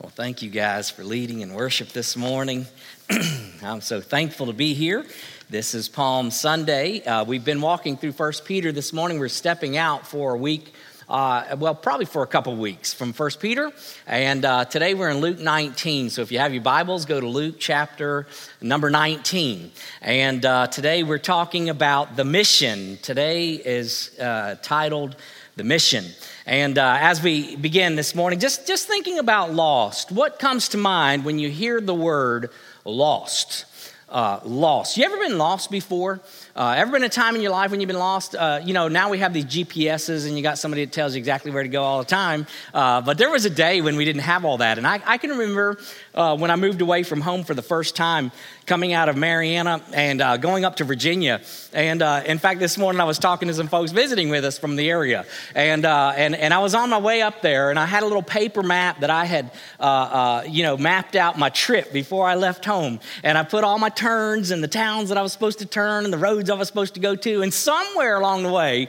Well, thank you guys for leading in worship this morning. I'm so thankful to be here. This is Palm Sunday. Uh, we've been walking through First Peter this morning. We're stepping out for a week. Uh, well, probably for a couple weeks from First Peter, and uh, today we're in Luke 19. So if you have your Bibles, go to Luke chapter number 19. And uh, today we're talking about the mission. Today is uh, titled "The Mission." And uh, as we begin this morning, just, just thinking about lost, what comes to mind when you hear the word lost? Uh, lost. You ever been lost before? Uh, ever been a time in your life when you've been lost? Uh, you know, now we have these GPSs and you got somebody that tells you exactly where to go all the time. Uh, but there was a day when we didn't have all that. And I, I can remember uh, when I moved away from home for the first time, coming out of Marianna and uh, going up to Virginia. And uh, in fact, this morning I was talking to some folks visiting with us from the area. And, and, and I was on my way up there and I had a little paper map that I had, you know, mapped out my trip before I left home. And I put all my turns and the towns that I was supposed to turn and the roads I was supposed to go to. And somewhere along the way,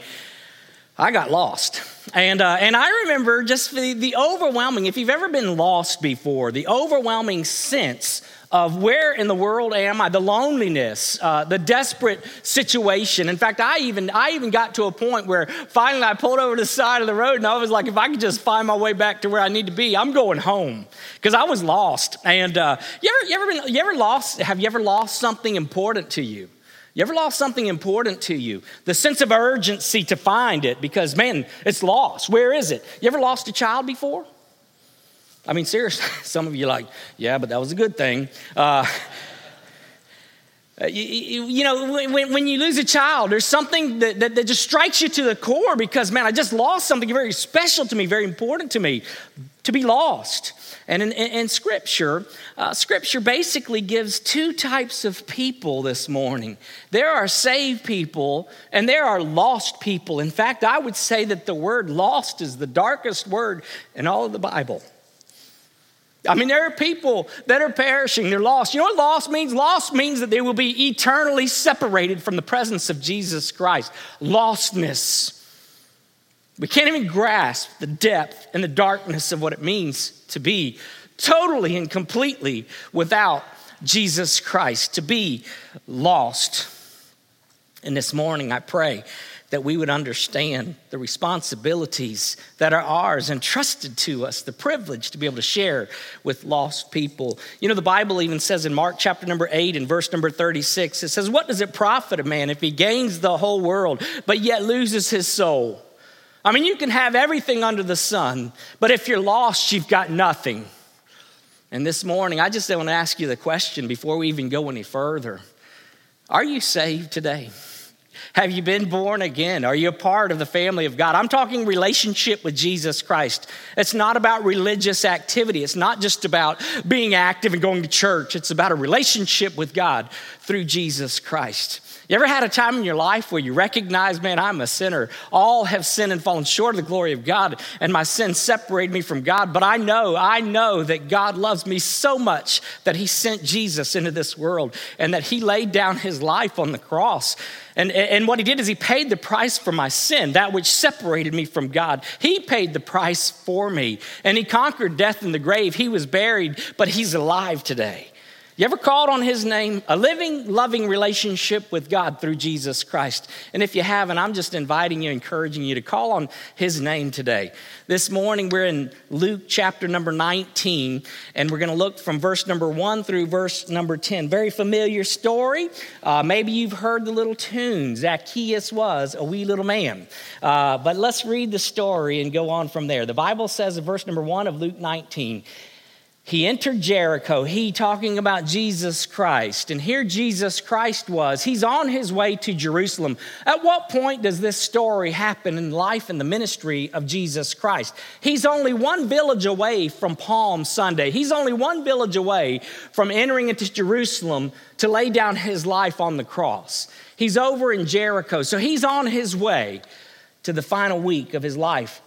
I got lost. And, uh, and I remember just the, the overwhelming, if you've ever been lost before, the overwhelming sense of where in the world am I, the loneliness, uh, the desperate situation. In fact, I even, I even got to a point where finally I pulled over to the side of the road and I was like, if I could just find my way back to where I need to be, I'm going home because I was lost. And uh, you, ever, you, ever been, you ever lost, have you ever lost something important to you? You ever lost something important to you? The sense of urgency to find it because, man, it's lost. Where is it? You ever lost a child before? I mean, seriously, some of you like, yeah, but that was a good thing. Uh, you, you, know, when, when, you lose a child, there's something that, that, that just strikes you to the core because, man, I just lost something very special to me, very important to me, to be lost. And in, in, in Scripture, uh, Scripture basically gives two types of people this morning. There are saved people and there are lost people. In fact, I would say that the word lost is the darkest word in all of the Bible. I mean, there are people that are perishing, they're lost. You know what lost means? Lost means that they will be eternally separated from the presence of Jesus Christ. Lostness. We can't even grasp the depth and the darkness of what it means to be totally and completely without Jesus Christ, to be lost. And this morning, I pray that we would understand the responsibilities that are ours and trusted to us, the privilege to be able to share with lost people. You know, the Bible even says in Mark chapter number 8 and verse number 36, it says, What does it profit a man if he gains the whole world, but yet loses his soul? I mean, you can have everything under the sun, but if you're lost, you've got nothing. And this morning, I just want to ask you the question before we even go any further Are you saved today? Have you been born again? Are you a part of the family of God? I'm talking relationship with Jesus Christ. It's not about religious activity. It's not just about being active and going to church. It's about a relationship with God through Jesus Christ. You ever had a time in your life where you recognize, man, I'm a sinner. All have sinned and fallen short of the glory of God, and my sin separated me from God. But I know, I know that God loves me so much that He sent Jesus into this world and that He laid down His life on the cross. And, and what He did is He paid the price for my sin, that which separated me from God. He paid the price for me, and He conquered death in the grave. He was buried, but He's alive today. You ever called on his name? A living, loving relationship with God through Jesus Christ. And if you haven't, I'm just inviting you, encouraging you to call on his name today. This morning, we're in Luke chapter number 19, and we're going to look from verse number 1 through verse number 10. Very familiar story. Uh, maybe you've heard the little tune Zacchaeus was a wee little man. Uh, but let's read the story and go on from there. The Bible says in verse number 1 of Luke 19, he entered Jericho, he talking about Jesus Christ. And here Jesus Christ was. He's on his way to Jerusalem. At what point does this story happen in life and the ministry of Jesus Christ? He's only one village away from Palm Sunday. He's only one village away from entering into Jerusalem to lay down his life on the cross. He's over in Jericho. So he's on his way to the final week of his life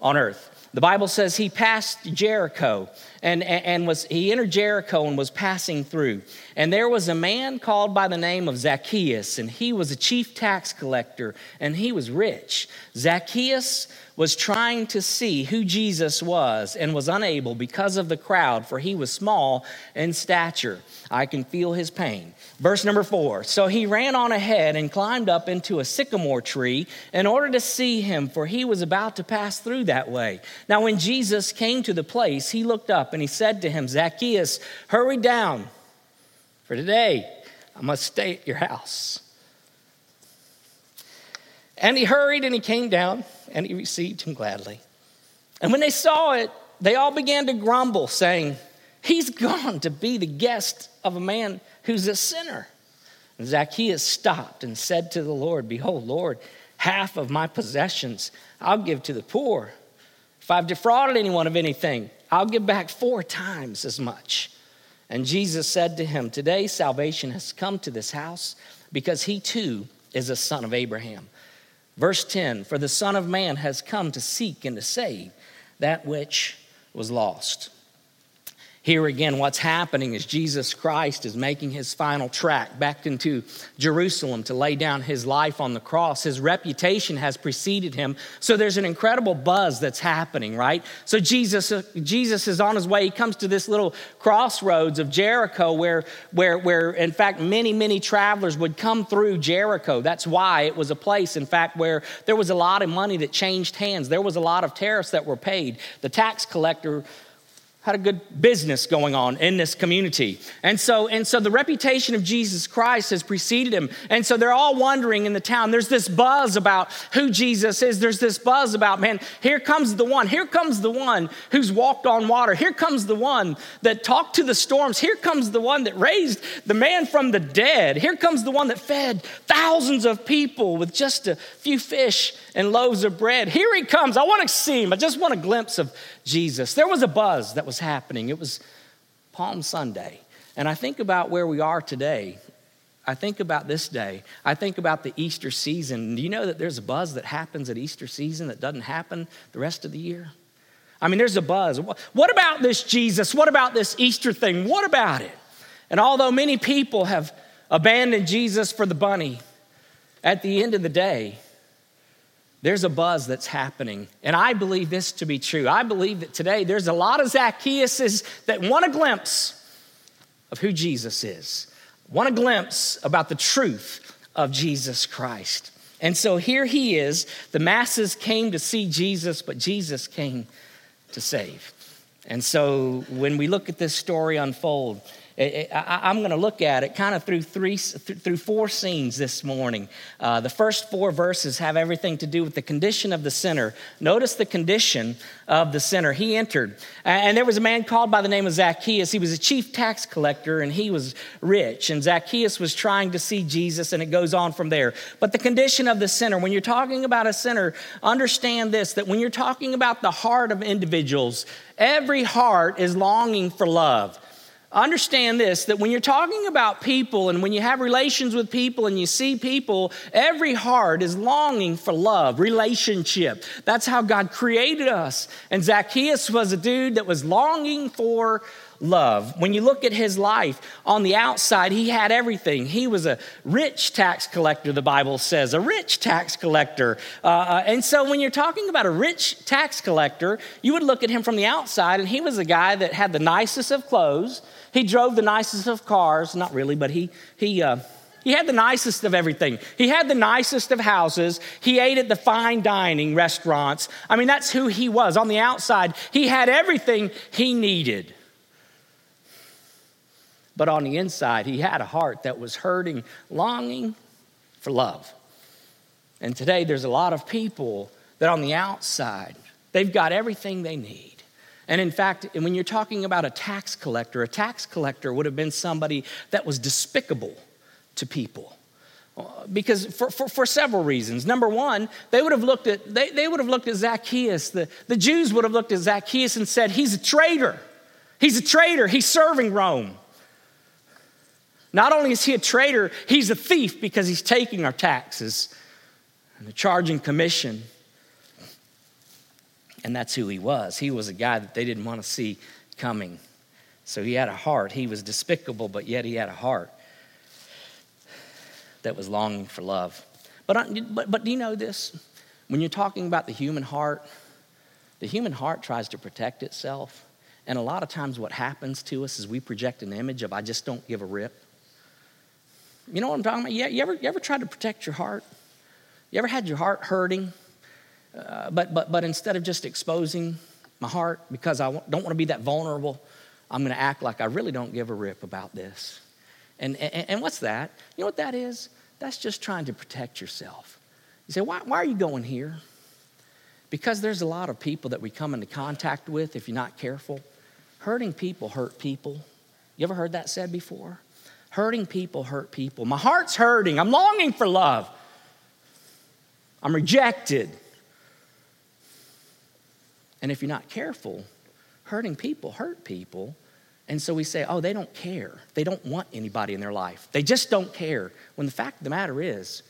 on earth. The Bible says he passed Jericho and, and was, he entered Jericho and was passing through. And there was a man called by the name of Zacchaeus, and he was a chief tax collector, and he was rich. Zacchaeus was trying to see who Jesus was and was unable because of the crowd, for he was small in stature. I can feel his pain. Verse number four So he ran on ahead and climbed up into a sycamore tree in order to see him, for he was about to pass through that way. Now, when Jesus came to the place, he looked up and he said to him, Zacchaeus, hurry down, for today I must stay at your house. And he hurried and he came down and he received him gladly. And when they saw it, they all began to grumble, saying, He's gone to be the guest of a man who's a sinner. And Zacchaeus stopped and said to the Lord, Behold, Lord, half of my possessions I'll give to the poor. If I've defrauded anyone of anything, I'll give back four times as much. And Jesus said to him, Today salvation has come to this house because he too is a son of Abraham. Verse 10 For the Son of Man has come to seek and to save that which was lost. Here again, what's happening is Jesus Christ is making his final track back into Jerusalem to lay down his life on the cross. His reputation has preceded him. So there's an incredible buzz that's happening, right? So Jesus, Jesus is on his way. He comes to this little crossroads of Jericho where, where, where, in fact, many, many travelers would come through Jericho. That's why it was a place, in fact, where there was a lot of money that changed hands. There was a lot of tariffs that were paid. The tax collector had a good business going on in this community. And so, and so the reputation of Jesus Christ has preceded him. And so they're all wondering in the town. There's this buzz about who Jesus is. There's this buzz about, man, here comes the one. Here comes the one who's walked on water. Here comes the one that talked to the storms. Here comes the one that raised the man from the dead. Here comes the one that fed thousands of people with just a few fish and loaves of bread. Here he comes. I want to see him. I just want a glimpse of Jesus. There was a buzz that was happening. It was Palm Sunday. And I think about where we are today. I think about this day. I think about the Easter season. Do you know that there's a buzz that happens at Easter season that doesn't happen the rest of the year? I mean, there's a buzz. What about this Jesus? What about this Easter thing? What about it? And although many people have abandoned Jesus for the bunny, at the end of the day, there's a buzz that's happening. And I believe this to be true. I believe that today there's a lot of Zacchaeuses that want a glimpse of who Jesus is, want a glimpse about the truth of Jesus Christ. And so here he is. The masses came to see Jesus, but Jesus came to save. And so when we look at this story unfold, I'm going to look at it kind of through three, through four scenes this morning. Uh, the first four verses have everything to do with the condition of the sinner. Notice the condition of the sinner. He entered, and there was a man called by the name of Zacchaeus. He was a chief tax collector, and he was rich. And Zacchaeus was trying to see Jesus, and it goes on from there. But the condition of the sinner, when you're talking about a sinner, understand this: that when you're talking about the heart of individuals, every heart is longing for love understand this that when you're talking about people and when you have relations with people and you see people, every heart is longing for love, relationship. That's how God created us. And Zacchaeus was a dude that was longing for love. When you look at his life, on the outside, he had everything. He was a rich tax collector, the Bible says, a rich tax collector. Uh, uh and so when you're talking about a rich tax collector, you would look at him from the outside, and he was a guy that had the nicest of clothes. He drove the nicest of cars, not really, but he, he, uh, he had the nicest of everything. He had the nicest of houses. He ate at the fine dining restaurants. I mean, that's who he was. On the outside, he had everything he needed. But on the inside, he had a heart that was hurting, longing for love. And today, there's a lot of people that on the outside, they've got everything they need. And in fact, when you're talking about a tax collector, a tax collector would have been somebody that was despicable to people. Because for, for, for, several reasons. Number one, they would have looked at, they, they would have looked at Zacchaeus. The, the Jews would have looked at Zacchaeus and said, He's a traitor. He's a traitor. He's serving Rome. Not only is he a traitor, he's a thief because he's taking our taxes and the charging commission And that's who he was. He was a guy that they didn't want to see coming. So he had a heart. He was despicable, but yet he had a heart that was longing for love. But, but, but do you know this? When you're talking about the human heart, the human heart tries to protect itself. And a lot of times, what happens to us is we project an image of, I just don't give a rip. You know what I'm talking about? You, you, ever, you ever tried to protect your heart? You ever had your heart hurting? Uh, but, but, but instead of just exposing my heart because I don't want to be that vulnerable, I'm going to act like I really don't give a rip about this. And, and, and what's that? You know what that is? That's just trying to protect yourself. You say, why, why are you going here? Because there's a lot of people that we come into contact with if you're not careful. Hurting people hurt people. You ever heard that said before? Hurting people hurt people. My heart's hurting. I'm longing for love. I'm rejected. And if you're not careful, hurting people hurt people. And so we say, oh, they don't care. They don't want anybody in their life. They just don't care. When the fact of the matter is,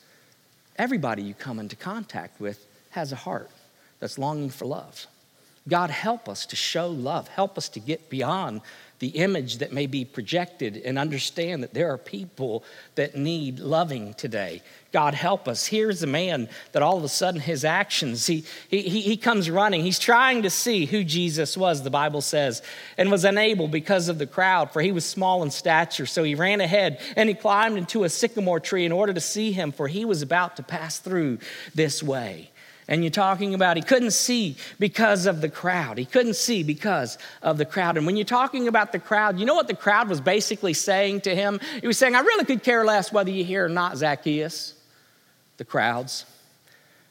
everybody you come into contact with has a heart that's longing for love. God, help us to show love. Help us to get beyond the image that may be projected and understand that there are people that need loving today. God help us. Here's a man that all of a sudden his actions, he, he, he comes running. He's trying to see who Jesus was, the Bible says, and was unable because of the crowd, for he was small in stature. So he ran ahead and he climbed into a sycamore tree in order to see him, for he was about to pass through this way. And you're talking about he couldn't see because of the crowd. He couldn't see because of the crowd. And when you're talking about the crowd, you know what the crowd was basically saying to him? He was saying, I really could care less whether you're here or not, Zacchaeus. The crowds.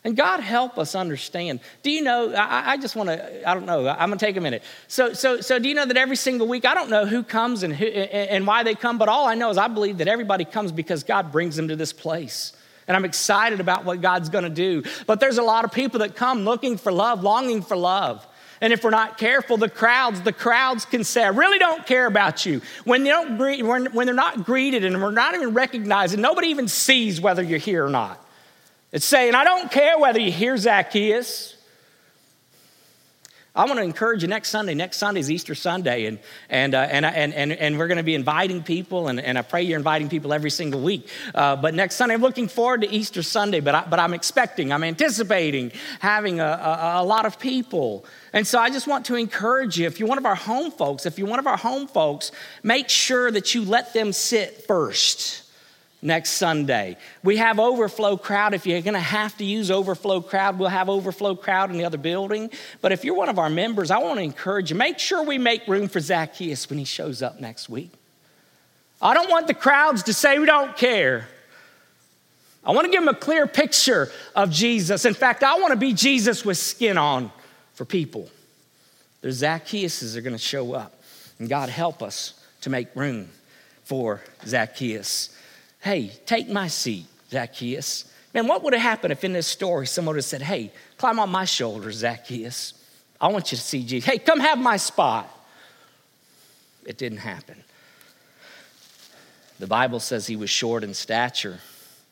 And God help us understand. Do you know? I, I just want to, I don't know, I'm going to take a minute. So, so, so, do you know that every single week, I don't know who comes and, who, and why they come, but all I know is I believe that everybody comes because God brings them to this place. And I'm excited about what God's gonna do. But there's a lot of people that come looking for love, longing for love. And if we're not careful, the crowds, the crowds can say, I really don't care about you. When, they don't when, when they're not greeted and we're not even recognized, and nobody even sees whether you're here or not. It's saying, I don't care whether you're here, Zacchaeus. I want to encourage you next Sunday. Next Sunday is Easter Sunday, and, and, uh, and, and, and, and we're going to be inviting people, and, and I pray you're inviting people every single week. Uh, but next Sunday, I'm looking forward to Easter Sunday, but, I, but I'm expecting, I'm anticipating having a, a, a lot of people. And so I just want to encourage you if you're one of our home folks, if you're one of our home folks, make sure that you let them sit first next Sunday. We have overflow crowd. If you're going to have to use overflow crowd, we'll have overflow crowd in the other building. But if you're one of our members, I want to encourage you make sure we make room for Zacchaeus when he shows up next week. I don't want the crowds to say we don't care. I want to give them a clear picture of Jesus. In fact, I want to be Jesus with skin on for people. There's Zacchaeuses are going to show up. And God help us to make room for Zacchaeus. Hey, take my seat, Zacchaeus. Man, what would have happened if in this story someone would have said, Hey, climb on my shoulders, Zacchaeus? I want you to see Jesus. Hey, come have my spot. It didn't happen. The Bible says he was short in stature.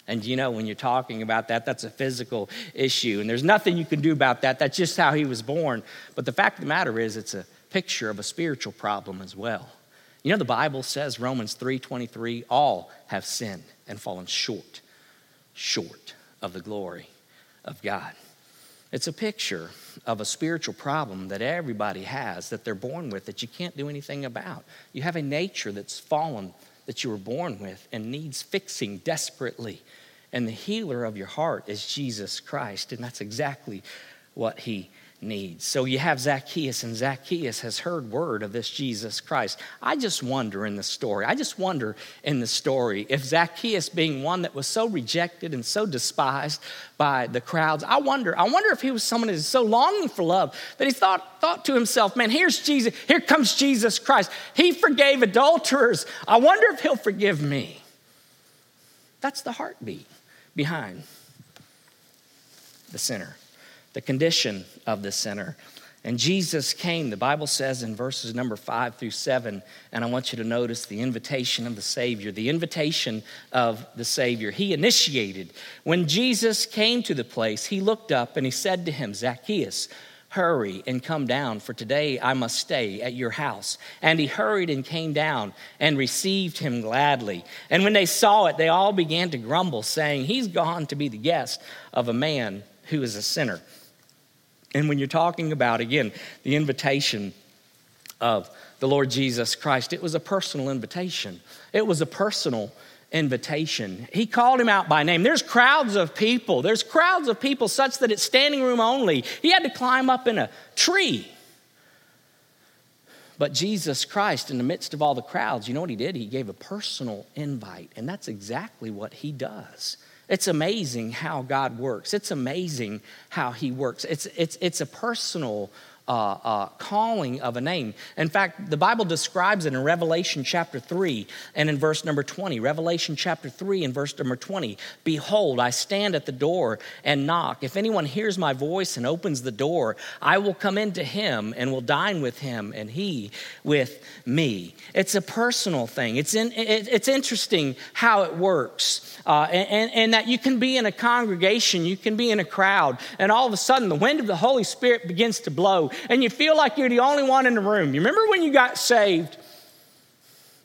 And you know, when you're talking about that, that's a physical issue. And there's nothing you can do about that. That's just how he was born. But the fact of the matter is, it's a picture of a spiritual problem as well. You know the Bible says Romans 3:23 all have sinned and fallen short short of the glory of God. It's a picture of a spiritual problem that everybody has that they're born with that you can't do anything about. You have a nature that's fallen that you were born with and needs fixing desperately. And the healer of your heart is Jesus Christ, and that's exactly what he needs. So you have Zacchaeus, and Zacchaeus has heard word of this Jesus Christ. I just wonder in the story, I just wonder in the story if Zacchaeus, being one that was so rejected and so despised by the crowds, I wonder, I wonder if he was someone that is so longing for love that he thought, thought to himself, man, here's Jesus, here comes Jesus Christ. He forgave adulterers. I wonder if he'll forgive me. That's the heartbeat behind the sinner the condition of the sinner. And Jesus came, the Bible says in verses number five through seven, and I want you to notice the invitation of the Savior, the invitation of the Savior. He initiated. When Jesus came to the place, he looked up and he said to him, Zacchaeus, Hurry and come down, for today I must stay at your house. And he hurried and came down and received him gladly. And when they saw it, they all began to grumble, saying, He's gone to be the guest of a man who is a sinner. And when you're talking about, again, the invitation of the Lord Jesus Christ, it was a personal invitation. It was a personal invitation. He called him out by name. There's crowds of people. There's crowds of people such that it's standing room only. He had to climb up in a tree. But Jesus Christ, in the midst of all the crowds, you know what he did? He gave a personal invite, and that's exactly what he does. It's amazing how God works. It's amazing how he works. It's, it's, it's a personal uh, uh, calling of a name. In fact, the Bible describes it in Revelation chapter 3 and in verse number 20. Revelation chapter 3 and verse number 20. Behold, I stand at the door and knock. If anyone hears my voice and opens the door, I will come into him and will dine with him and he with me. It's a personal thing. It's, in, it, it's interesting how it works. Uh, and, and that you can be in a congregation, you can be in a crowd, and all of a sudden the wind of the Holy Spirit begins to blow and you feel like you're the only one in the room. You remember when you got saved?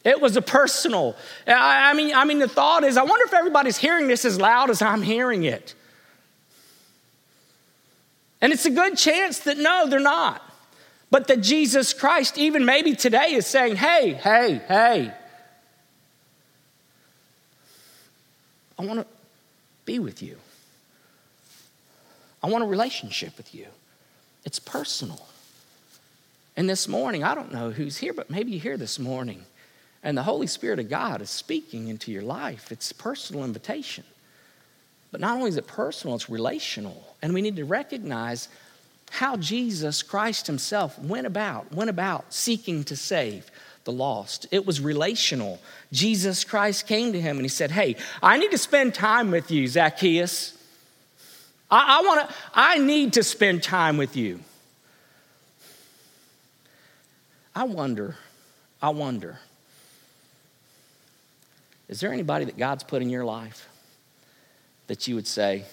It was a personal. I mean, I mean, the thought is, I wonder if everybody's hearing this as loud as I'm hearing it. And it's a good chance that no, they're not. But that Jesus Christ, even maybe today, is saying, hey, hey, hey, I want to be with you. I want a relationship with you. It's personal. And this morning, I don't know who's here, but maybe you're here this morning and the Holy Spirit of God is speaking into your life. It's personal invitation. But not only is it personal, it's relational. And we need to recognize how Jesus Christ himself went about, went about seeking to save the lost. It was relational. Jesus Christ came to him and he said, Hey, I need to spend time with you, Zacchaeus. I, I want to, I need to spend time with you. I wonder, I wonder, is there anybody that God's put in your life that you would say,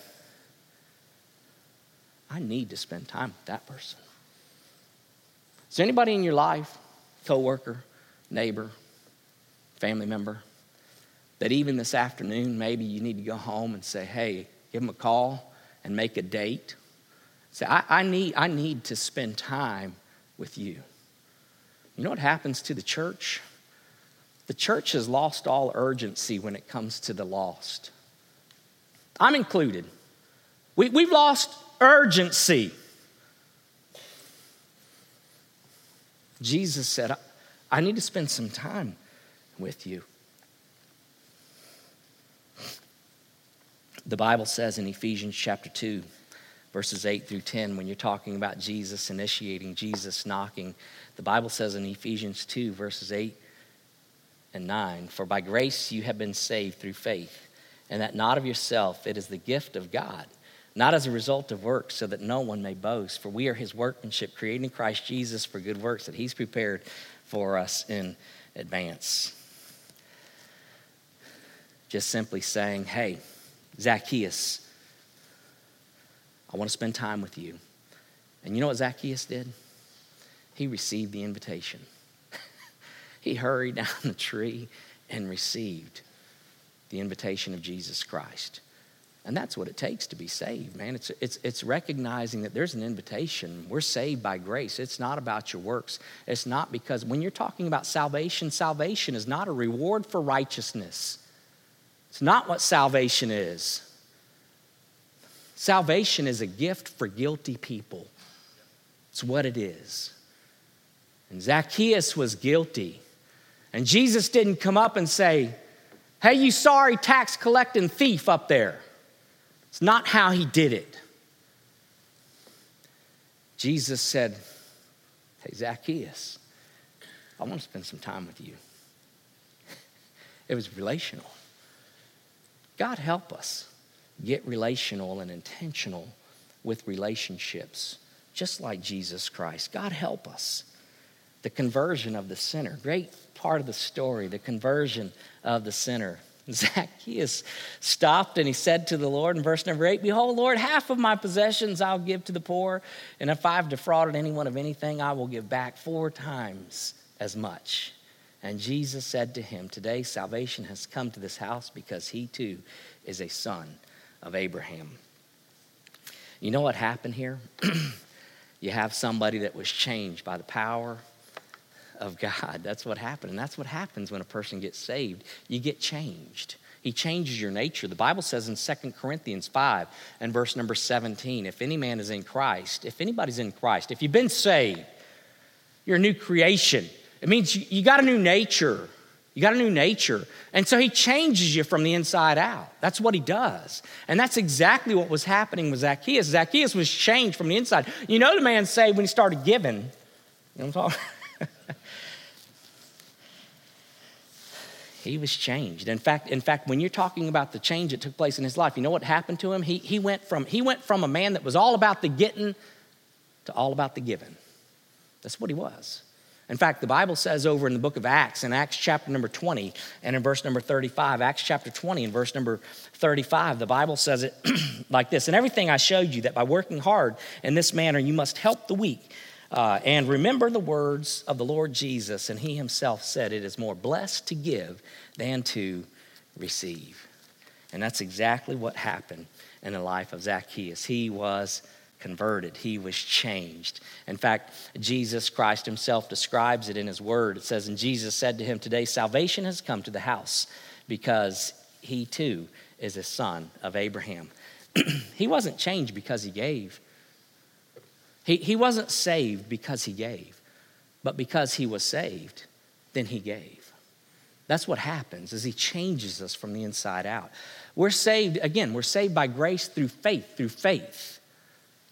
I need to spend time with that person? Is there anybody in your life, coworker, neighbor, family member, that even this afternoon maybe you need to go home and say, hey, give them a call and make a date. Say, I, I, need, I need to spend time with you. You know what happens to the church? The church has lost all urgency when it comes to the lost. I'm included. We, we've lost urgency. Jesus said, I, I need to spend some time with you. The Bible says in Ephesians chapter 2, verses 8 through 10, when you're talking about Jesus initiating, Jesus knocking, the Bible says in Ephesians 2, verses 8 and 9, For by grace you have been saved through faith, and that not of yourself, it is the gift of God, not as a result of works, so that no one may boast. For we are his workmanship, created in Christ Jesus for good works that he's prepared for us in advance. Just simply saying, hey, Zacchaeus, I want to spend time with you. And you know what Zacchaeus did? He received the invitation. he hurried down the tree and received the invitation of Jesus Christ. And that's what it takes to be saved, man. It's, it's, it's recognizing that there's an invitation. We're saved by grace. It's not about your works. It's not because when you're talking about salvation, salvation is not a reward for righteousness. It's not what salvation is. Salvation is a gift for guilty people. It's what it is. And Zacchaeus was guilty. And Jesus didn't come up and say, Hey, you sorry tax collecting thief up there. It's not how he did it. Jesus said, Hey, Zacchaeus, I want to spend some time with you. It was relational. God help us get relational and intentional with relationships, just like Jesus Christ. God help us. The conversion of the sinner, great part of the story, the conversion of the sinner. Zacchaeus stopped and he said to the Lord in verse number eight, Behold, Lord, half of my possessions I'll give to the poor, and if I've defrauded anyone of anything, I will give back four times as much. And Jesus said to him, Today salvation has come to this house because he too is a son of Abraham. You know what happened here? you have somebody that was changed by the power of God. That's what happened. And that's what happens when a person gets saved. You get changed. He changes your nature. The Bible says in 2 Corinthians 5 and verse number 17 if any man is in Christ, if anybody's in Christ, if you've been saved, you're a new creation. It means you, got a new nature. You got a new nature. And so he changes you from the inside out. That's what he does. And that's exactly what was happening with Zacchaeus. Zacchaeus was changed from the inside. You know, the man saved when he started giving. You know what I'm talking he was changed. In fact, in fact, when you're talking about the change that took place in his life, you know what happened to him? He, he, went from, he went from a man that was all about the getting to all about the giving. That's what he was. In fact, the Bible says over in the book of Acts, in Acts chapter number 20 and in verse number 35, Acts chapter 20 and verse number 35, the Bible says it like this And everything I showed you, that by working hard in this manner, you must help the weak uh, and remember the words of the Lord Jesus, and he himself said, It is more blessed to give than to receive. And that's exactly what happened in the life of Zacchaeus. He was converted, he was changed. In fact, Jesus Christ himself describes it in his word. It says, And Jesus said to him, Today salvation has come to the house because he too is a son of Abraham. he wasn't changed because he gave. He, he wasn't saved because he gave, but because he was saved, then he gave. That's what happens is he changes us from the inside out. We're saved, again, we're saved by grace through faith, through faith.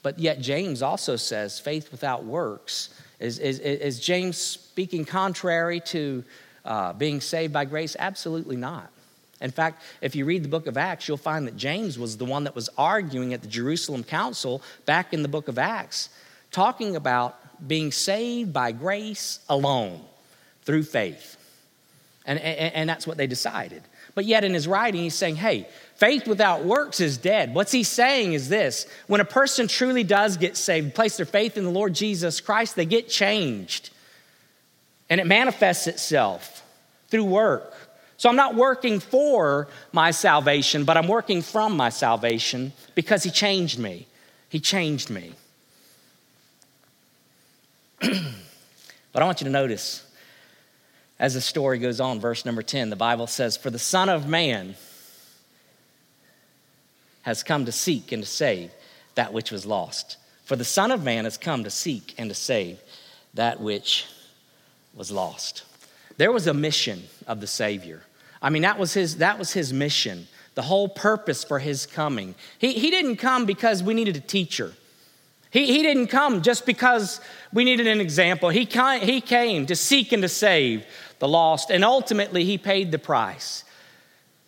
But yet James also says faith without works. Is, is, is James speaking contrary to uh, being saved by grace? Absolutely not. In fact, if you read the book of Acts, you'll find that James was the one that was arguing at the Jerusalem Council back in the book of Acts talking about being saved by grace alone through faith. And, and, and, that's what they decided. But yet, in his writing, he's saying, hey, faith without works is dead. What's he saying is this when a person truly does get saved, place their faith in the Lord Jesus Christ, they get changed. And it manifests itself through work. So I'm not working for my salvation, but I'm working from my salvation because he changed me. He changed me. but I want you to notice as the story goes on, verse number 10, the Bible says, For the Son of Man has come to seek and to save that which was lost. For the Son of Man has come to seek and to save that which was lost. There was a mission of the Savior. I mean, that was his, that was his mission, the whole purpose for his coming. He, he didn't come because we needed a teacher. He, he didn't come just because we needed an example. He, he came to seek and to save the lost, and ultimately, he paid the price.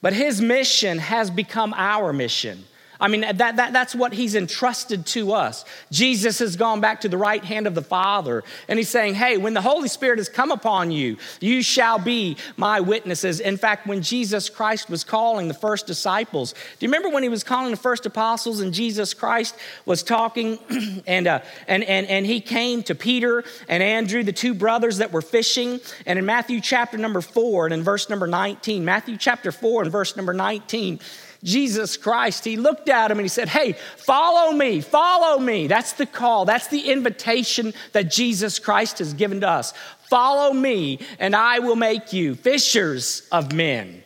But his mission has become our mission. I mean, that, that, that's what he's entrusted to us. Jesus has gone back to the right hand of the Father, and he's saying, Hey, when the Holy Spirit has come upon you, you shall be my witnesses. In fact, when Jesus Christ was calling the first disciples, do you remember when he was calling the first apostles and Jesus Christ was talking and, uh, and, and, and he came to Peter and Andrew, the two brothers that were fishing? And in Matthew chapter number four and in verse number 19, Matthew chapter four and verse number 19, Jesus Christ, he looked at him and he said, Hey, follow me, follow me. That's the call, that's the invitation that Jesus Christ has given to us. Follow me, and I will make you fishers of men.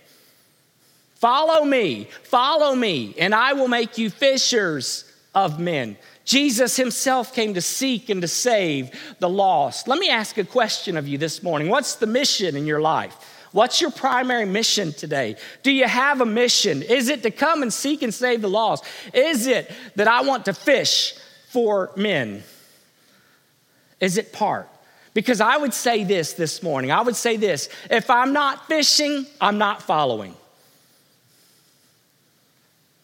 Follow me, follow me, and I will make you fishers of men. Jesus himself came to seek and to save the lost. Let me ask a question of you this morning. What's the mission in your life? What's your primary mission today? Do you have a mission? Is it to come and seek and save the lost? Is it that I want to fish for men? Is it part? Because I would say this this morning I would say this if I'm not fishing, I'm not following.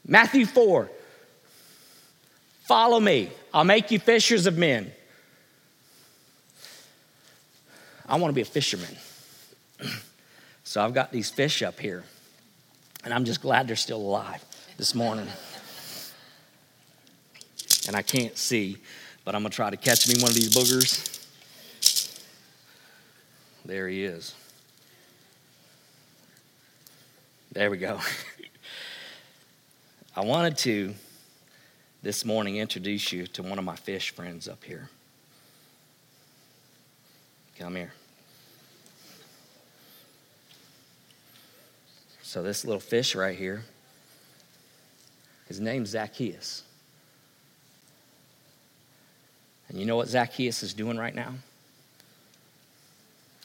Matthew 4 Follow me, I'll make you fishers of men. I want to be a fisherman. So I've got these fish up here. And I'm just glad they're still alive this morning. And I can't see, but I'm to try to catch me one of these boogers. There he is. There we go. I wanted to this morning introduce you to one of my fish friends up here. Come here. So, this little fish right here, his name's Zacchaeus. And you know what Zacchaeus is doing right now?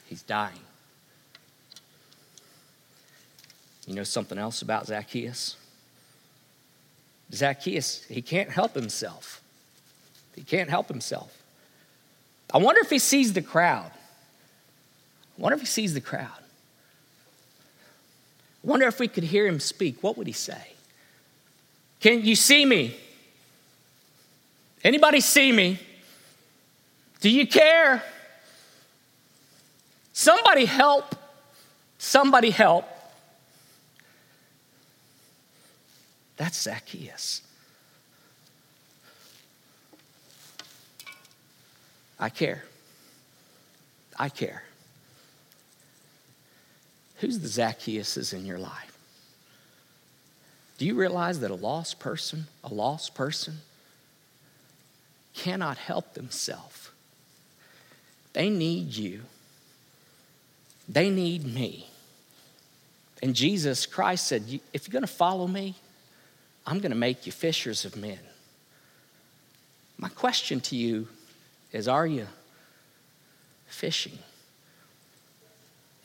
He's dying. You know something else about Zacchaeus? Zacchaeus, he can't help himself. He can't help himself. I wonder if he sees the crowd. I wonder if he sees the crowd. Wonder if we could hear him speak. What would he say? Can you see me? Anybody see me? Do you care? Somebody help. Somebody help. That's Zacchaeus. I care. I care. Who's the Zacchaeuses in your life? Do you realize that a lost person, a lost person, cannot help themselves? They need you. They need me. And Jesus Christ said, If you're going to follow me, I'm going to make you fishers of men. My question to you is Are you fishing?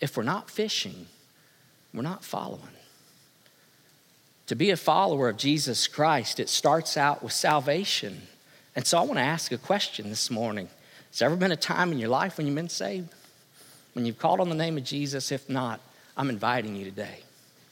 If we're not fishing, we're not following. To be a follower of Jesus Christ, it starts out with salvation. And so I want to ask a question this morning. Has there ever been a time in your life when you've been saved? When you've called on the name of Jesus? If not, I'm inviting you today.